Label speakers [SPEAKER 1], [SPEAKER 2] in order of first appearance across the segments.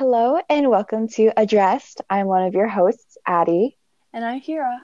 [SPEAKER 1] Hello and welcome to Addressed. I'm one of your hosts, Addie.
[SPEAKER 2] And I'm Hira.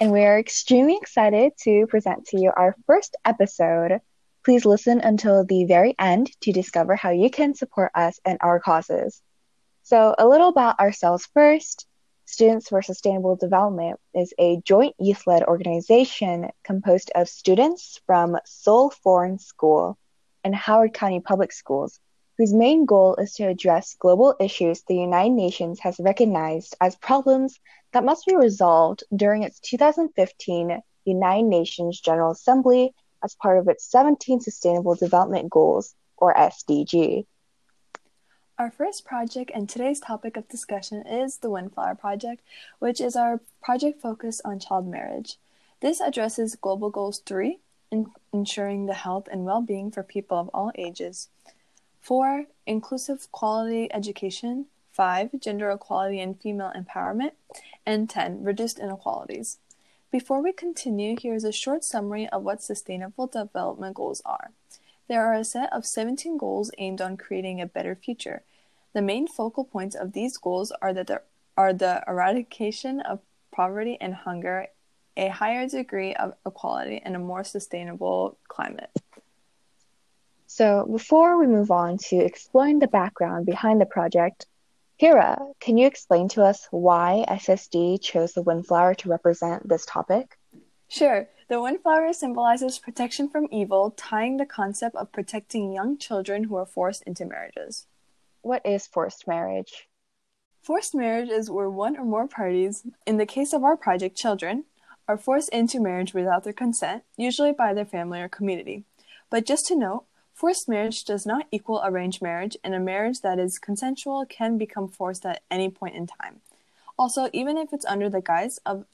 [SPEAKER 1] And we are extremely excited to present to you our first episode. Please listen until the very end to discover how you can support us and our causes. So, a little about ourselves first. Students for Sustainable Development is a joint youth led organization composed of students from Seoul Foreign School and Howard County Public Schools, whose main goal is to address global issues the United Nations has recognized as problems that must be resolved during its 2015 United Nations General Assembly as part of its 17 Sustainable Development Goals, or SDG.
[SPEAKER 2] Our first project and today's topic of discussion is the Windflower Project, which is our project focused on child marriage. This addresses Global Goals 3, in ensuring the health and well being for people of all ages, 4. Inclusive quality education, 5. Gender equality and female empowerment, and 10. Reduced inequalities. Before we continue, here is a short summary of what Sustainable Development Goals are. There are a set of 17 goals aimed on creating a better future. The main focal points of these goals are, that there are the eradication of poverty and hunger, a higher degree of equality, and a more sustainable climate.
[SPEAKER 1] So, before we move on to exploring the background behind the project, Hira, can you explain to us why SSD chose the windflower to represent this topic?
[SPEAKER 2] Sure. The windflower symbolizes protection from evil, tying the concept of protecting young children who are forced into marriages.
[SPEAKER 1] What is forced marriage?
[SPEAKER 2] Forced marriage is where one or more parties, in the case of our project, children, are forced into marriage without their consent, usually by their family or community. But just to note, forced marriage does not equal arranged marriage, and a marriage that is consensual can become forced at any point in time. Also, even if it's under the guise of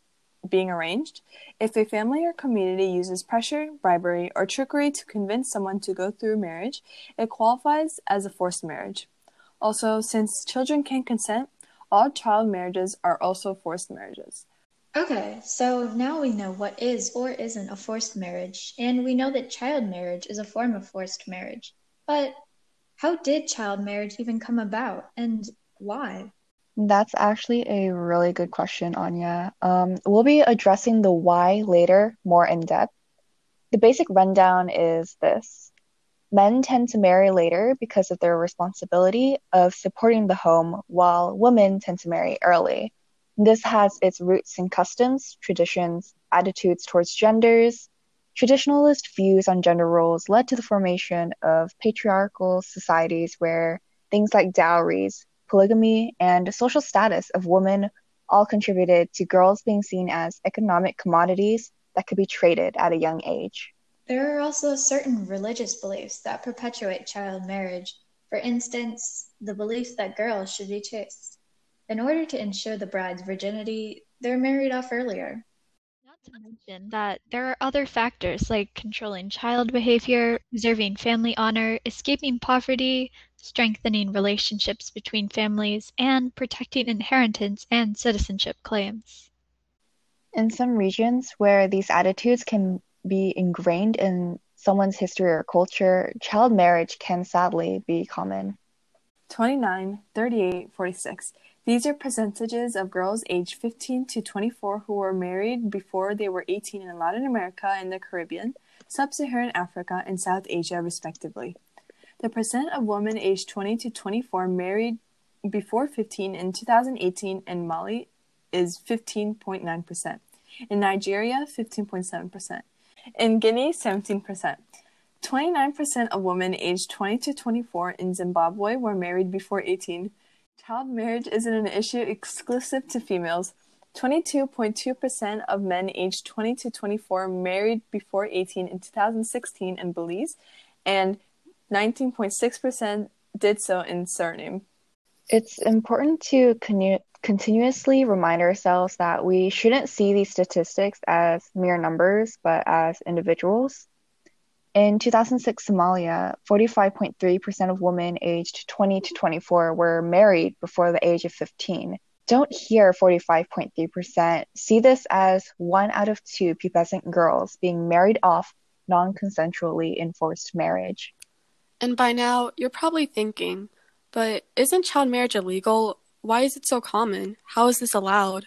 [SPEAKER 2] being arranged, if a family or community uses pressure, bribery, or trickery to convince someone to go through marriage, it qualifies as a forced marriage. Also, since children can consent, all child marriages are also forced marriages.
[SPEAKER 3] Okay, so now we know what is or isn't a forced marriage, and we know that child marriage is a form of forced marriage. But how did child marriage even come about, and why?
[SPEAKER 1] That's actually a really good question, Anya. Um, we'll be addressing the why later more in depth. The basic rundown is this men tend to marry later because of their responsibility of supporting the home, while women tend to marry early. This has its roots in customs, traditions, attitudes towards genders. Traditionalist views on gender roles led to the formation of patriarchal societies where things like dowries, polygamy, and social status of women all contributed to girls being seen as economic commodities that could be traded at a young age.
[SPEAKER 3] There are also certain religious beliefs that perpetuate child marriage. For instance, the belief that girls should be chaste. In order to ensure the bride's virginity, they're married off earlier.
[SPEAKER 4] Not to mention that there are other factors like controlling child behavior, preserving family honor, escaping poverty, strengthening relationships between families, and protecting inheritance and citizenship claims.
[SPEAKER 1] In some regions where these attitudes can be ingrained in someone's history or culture, child marriage can sadly be common.
[SPEAKER 2] 29, 38, 46. These are percentages of girls aged 15 to 24 who were married before they were 18 in Latin America and the Caribbean, Sub Saharan Africa, and South Asia, respectively. The percent of women aged 20 to 24 married before 15 in 2018 in Mali is 15.9%. In Nigeria, 15.7%. In Guinea, 17%. 29% of women aged 20 to 24 in Zimbabwe were married before 18. Child marriage isn't an issue exclusive to females. 22.2% of men aged 20 to 24 married before 18 in 2016 in Belize, and 19.6% did so in Suriname.
[SPEAKER 1] It's important to con- continuously remind ourselves that we shouldn't see these statistics as mere numbers, but as individuals. In 2006 Somalia, 45.3% of women aged 20 to 24 were married before the age of 15. Don't hear 45.3%. See this as one out of two pubescent girls being married off non consensually in forced marriage.
[SPEAKER 5] And by now, you're probably thinking, But isn't child marriage illegal? Why is it so common? How is this allowed?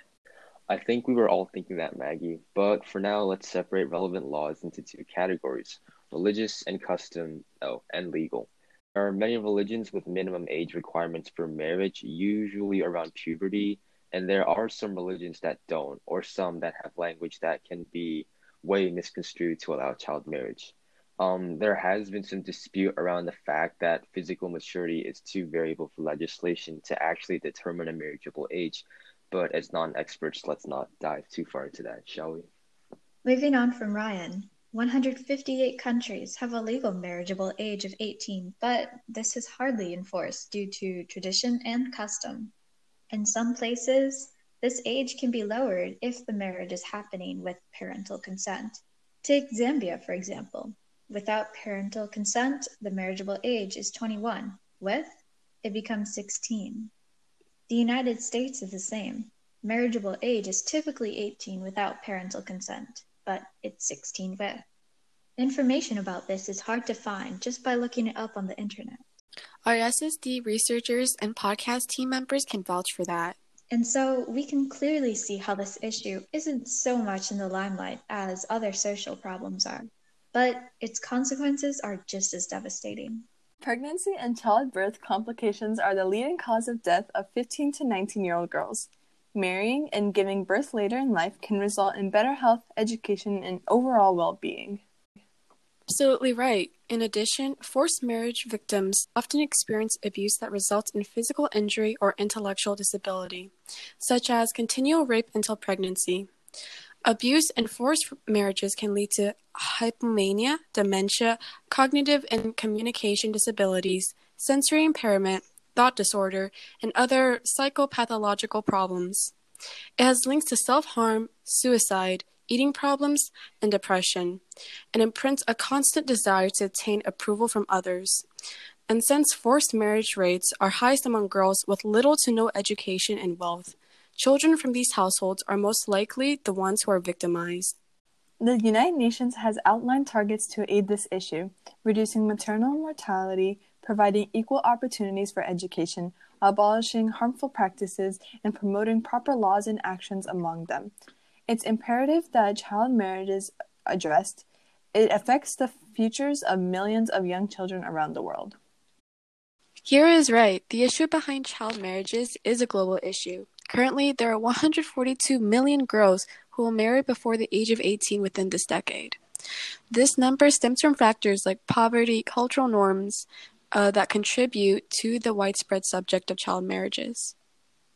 [SPEAKER 6] I think we were all thinking that, Maggie. But for now, let's separate relevant laws into two categories religious and custom, oh, and legal. There are many religions with minimum age requirements for marriage, usually around puberty, and there are some religions that don't, or some that have language that can be way misconstrued to allow child marriage. Um, there has been some dispute around the fact that physical maturity is too variable for legislation to actually determine a marriageable age, but as non-experts, let's not dive too far into that, shall we?
[SPEAKER 3] Moving on from Ryan, 158 countries have a legal marriageable age of 18, but this is hardly enforced due to tradition and custom. In some places, this age can be lowered if the marriage is happening with parental consent. Take Zambia, for example. Without parental consent, the marriageable age is 21. With, it becomes 16. The United States is the same. Marriageable age is typically 18 without parental consent, but it's 16 with. Information about this is hard to find just by looking it up on the internet.
[SPEAKER 5] Our SSD researchers and podcast team members can vouch for that.
[SPEAKER 3] And so we can clearly see how this issue isn't so much in the limelight as other social problems are, but its consequences are just as devastating.
[SPEAKER 2] Pregnancy and childbirth complications are the leading cause of death of 15 to 19 year old girls. Marrying and giving birth later in life can result in better health, education, and overall well being.
[SPEAKER 5] Absolutely right. In addition, forced marriage victims often experience abuse that results in physical injury or intellectual disability, such as continual rape until pregnancy. Abuse and forced marriages can lead to hypomania, dementia, cognitive and communication disabilities, sensory impairment, thought disorder, and other psychopathological problems. It has links to self harm, suicide, eating problems, and depression, and imprints a constant desire to obtain approval from others. And since forced marriage rates are highest among girls with little to no education and wealth, children from these households are most likely the ones who are victimized.
[SPEAKER 2] The United Nations has outlined targets to aid this issue, reducing maternal mortality, providing equal opportunities for education, abolishing harmful practices, and promoting proper laws and actions among them. It's imperative that child marriage is addressed. It affects the futures of millions of young children around the world.
[SPEAKER 5] Kira is right. The issue behind child marriages is a global issue. Currently, there are 142 million girls who will marry before the age of 18 within this decade. This number stems from factors like poverty, cultural norms uh, that contribute to the widespread subject of child marriages.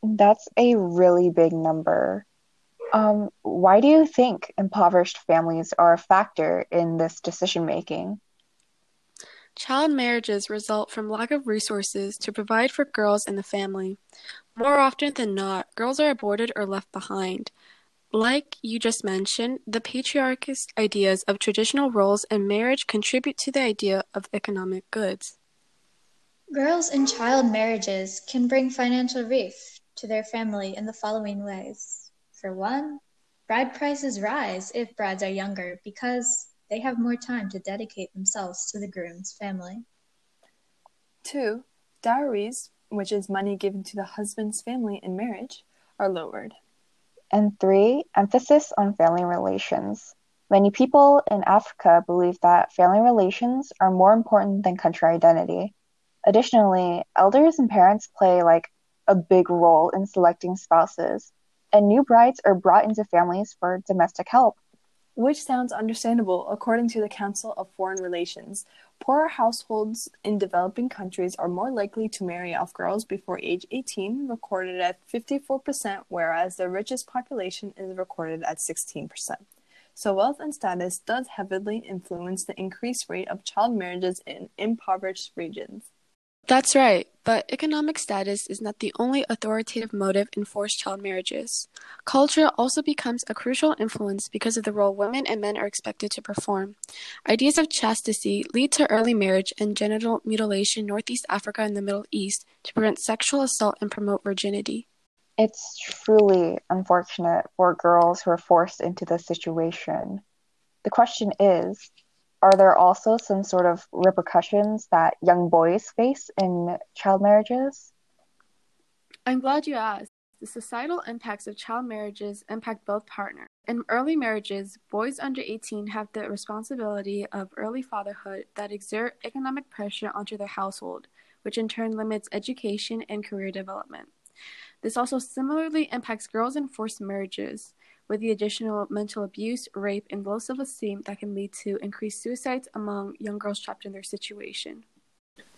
[SPEAKER 1] That's a really big number. Um, why do you think impoverished families are a factor in this decision making?
[SPEAKER 5] Child marriages result from lack of resources to provide for girls in the family. More often than not, girls are aborted or left behind. Like you just mentioned, the patriarchist ideas of traditional roles and marriage contribute to the idea of economic goods.
[SPEAKER 3] Girls in child marriages can bring financial relief to their family in the following ways. For one, bride prices rise if brides are younger because they have more time to dedicate themselves to the groom's family.
[SPEAKER 2] Two, dowries, which is money given to the husband's family in marriage, are lowered.
[SPEAKER 1] And three, emphasis on family relations. Many people in Africa believe that family relations are more important than country identity. Additionally, elders and parents play like a big role in selecting spouses and new brides are brought into families for domestic help.
[SPEAKER 2] Which sounds understandable according to the Council of Foreign Relations. Poorer households in developing countries are more likely to marry off girls before age 18, recorded at 54%, whereas the richest population is recorded at 16%. So, wealth and status does heavily influence the increased rate of child marriages in impoverished regions.
[SPEAKER 5] That's right, but economic status is not the only authoritative motive in forced child marriages. Culture also becomes a crucial influence because of the role women and men are expected to perform. Ideas of chastity lead to early marriage and genital mutilation in Northeast Africa and the Middle East to prevent sexual assault and promote virginity.
[SPEAKER 1] It's truly unfortunate for girls who are forced into this situation. The question is are there also some sort of repercussions that young boys face in child marriages?
[SPEAKER 5] I'm glad you asked. The societal impacts of child marriages impact both partners. In early marriages, boys under 18 have the responsibility of early fatherhood that exert economic pressure onto their household, which in turn limits education and career development. This also similarly impacts girls in forced marriages, with the additional mental abuse, rape, and low self esteem that can lead to increased suicides among young girls trapped in their situation.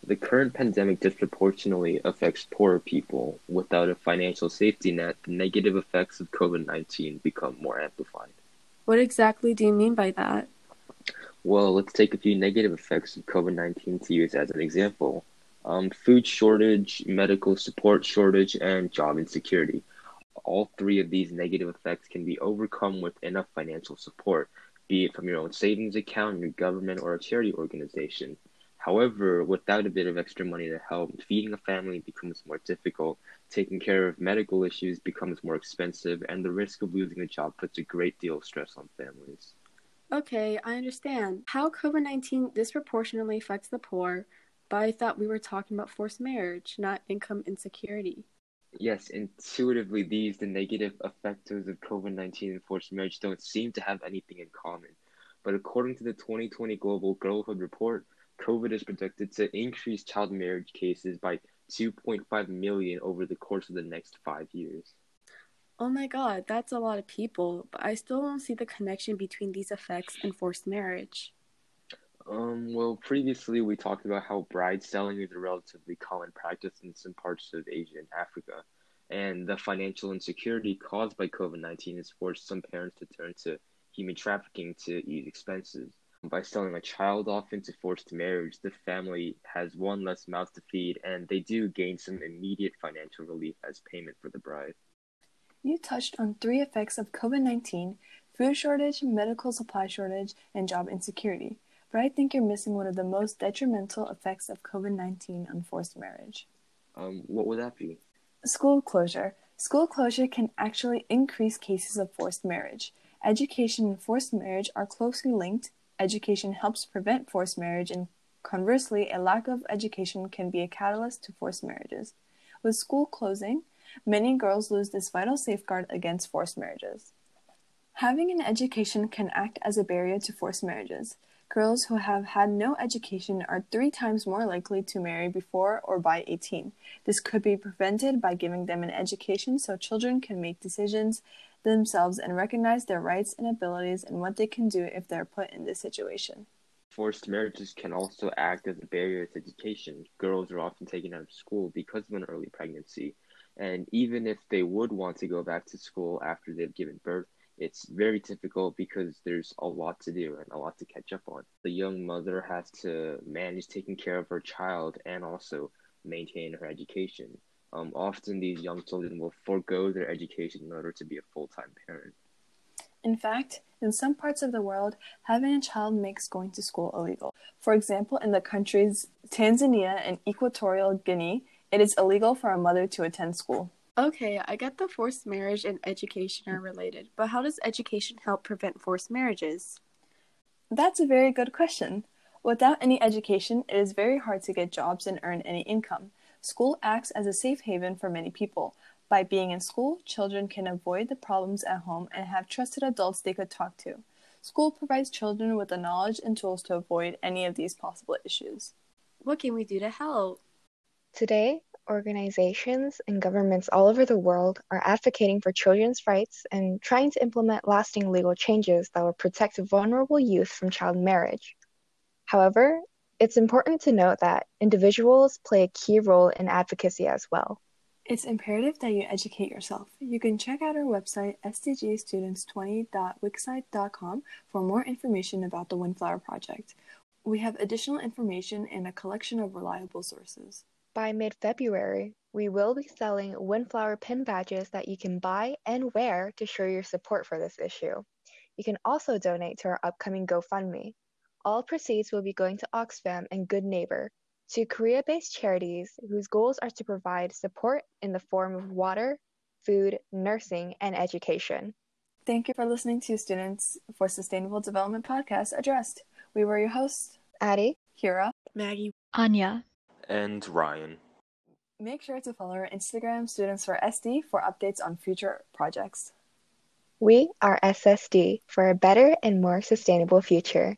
[SPEAKER 6] The current pandemic disproportionately affects poorer people. Without a financial safety net, the negative effects of COVID 19 become more amplified.
[SPEAKER 5] What exactly do you mean by that?
[SPEAKER 6] Well, let's take a few negative effects of COVID 19 to use as an example um, food shortage, medical support shortage, and job insecurity. All three of these negative effects can be overcome with enough financial support, be it from your own savings account, your government, or a charity organization. However, without a bit of extra money to help, feeding a family becomes more difficult, taking care of medical issues becomes more expensive, and the risk of losing a job puts a great deal of stress on families.
[SPEAKER 5] Okay, I understand. How COVID 19 disproportionately affects the poor, but I thought we were talking about forced marriage, not income insecurity.
[SPEAKER 6] Yes, intuitively, these, the negative effects of COVID 19 and forced marriage, don't seem to have anything in common. But according to the 2020 Global Girlhood Report, COVID is projected to increase child marriage cases by 2.5 million over the course of the next five years.
[SPEAKER 5] Oh my god, that's a lot of people, but I still don't see the connection between these effects and forced marriage.
[SPEAKER 6] Um, well, previously we talked about how bride selling is a relatively common practice in some parts of Asia and Africa, and the financial insecurity caused by COVID 19 has forced some parents to turn to human trafficking to ease expenses. By selling a child off into forced marriage, the family has one less mouth to feed, and they do gain some immediate financial relief as payment for the bride.
[SPEAKER 2] You touched on three effects of COVID 19 food shortage, medical supply shortage, and job insecurity. But I think you're missing one of the most detrimental effects of COVID 19 on forced marriage.
[SPEAKER 6] Um, what would that be?
[SPEAKER 2] School closure. School closure can actually increase cases of forced marriage. Education and forced marriage are closely linked, Education helps prevent forced marriage, and conversely, a lack of education can be a catalyst to forced marriages. With school closing, many girls lose this vital safeguard against forced marriages. Having an education can act as a barrier to forced marriages. Girls who have had no education are three times more likely to marry before or by 18. This could be prevented by giving them an education so children can make decisions themselves and recognize their rights and abilities and what they can do if they're put in this situation.
[SPEAKER 6] Forced marriages can also act as a barrier to education. Girls are often taken out of school because of an early pregnancy. And even if they would want to go back to school after they've given birth, it's very difficult because there's a lot to do and a lot to catch up on. The young mother has to manage taking care of her child and also maintain her education. Um, often these young children will forego their education in order to be a full time parent.
[SPEAKER 2] In fact, in some parts of the world, having a child makes going to school illegal. For example, in the countries Tanzania and Equatorial Guinea, it is illegal for a mother to attend school.
[SPEAKER 5] Okay, I get the forced marriage and education are related, but how does education help prevent forced marriages?
[SPEAKER 2] That's a very good question. Without any education, it is very hard to get jobs and earn any income. School acts as a safe haven for many people. By being in school, children can avoid the problems at home and have trusted adults they could talk to. School provides children with the knowledge and tools to avoid any of these possible issues.
[SPEAKER 5] What can we do to help?
[SPEAKER 1] Today, organizations and governments all over the world are advocating for children's rights and trying to implement lasting legal changes that will protect vulnerable youth from child marriage. However, it's important to note that individuals play a key role in advocacy as well.
[SPEAKER 2] It's imperative that you educate yourself. You can check out our website, sdgstudents20.wixsite.com, for more information about the Windflower Project. We have additional information and a collection of reliable sources.
[SPEAKER 1] By mid February, we will be selling Windflower pin badges that you can buy and wear to show your support for this issue. You can also donate to our upcoming GoFundMe. All proceeds will be going to Oxfam and Good Neighbor, two Korea based charities whose goals are to provide support in the form of water, food, nursing, and education.
[SPEAKER 2] Thank you for listening to Students for Sustainable Development podcast addressed. We were your hosts,
[SPEAKER 1] Addie.
[SPEAKER 2] Kira.
[SPEAKER 5] Maggie.
[SPEAKER 4] Anya.
[SPEAKER 7] And Ryan.
[SPEAKER 2] Make sure to follow our Instagram, Students for SD, for updates on future projects.
[SPEAKER 1] We are SSD for a better and more sustainable future.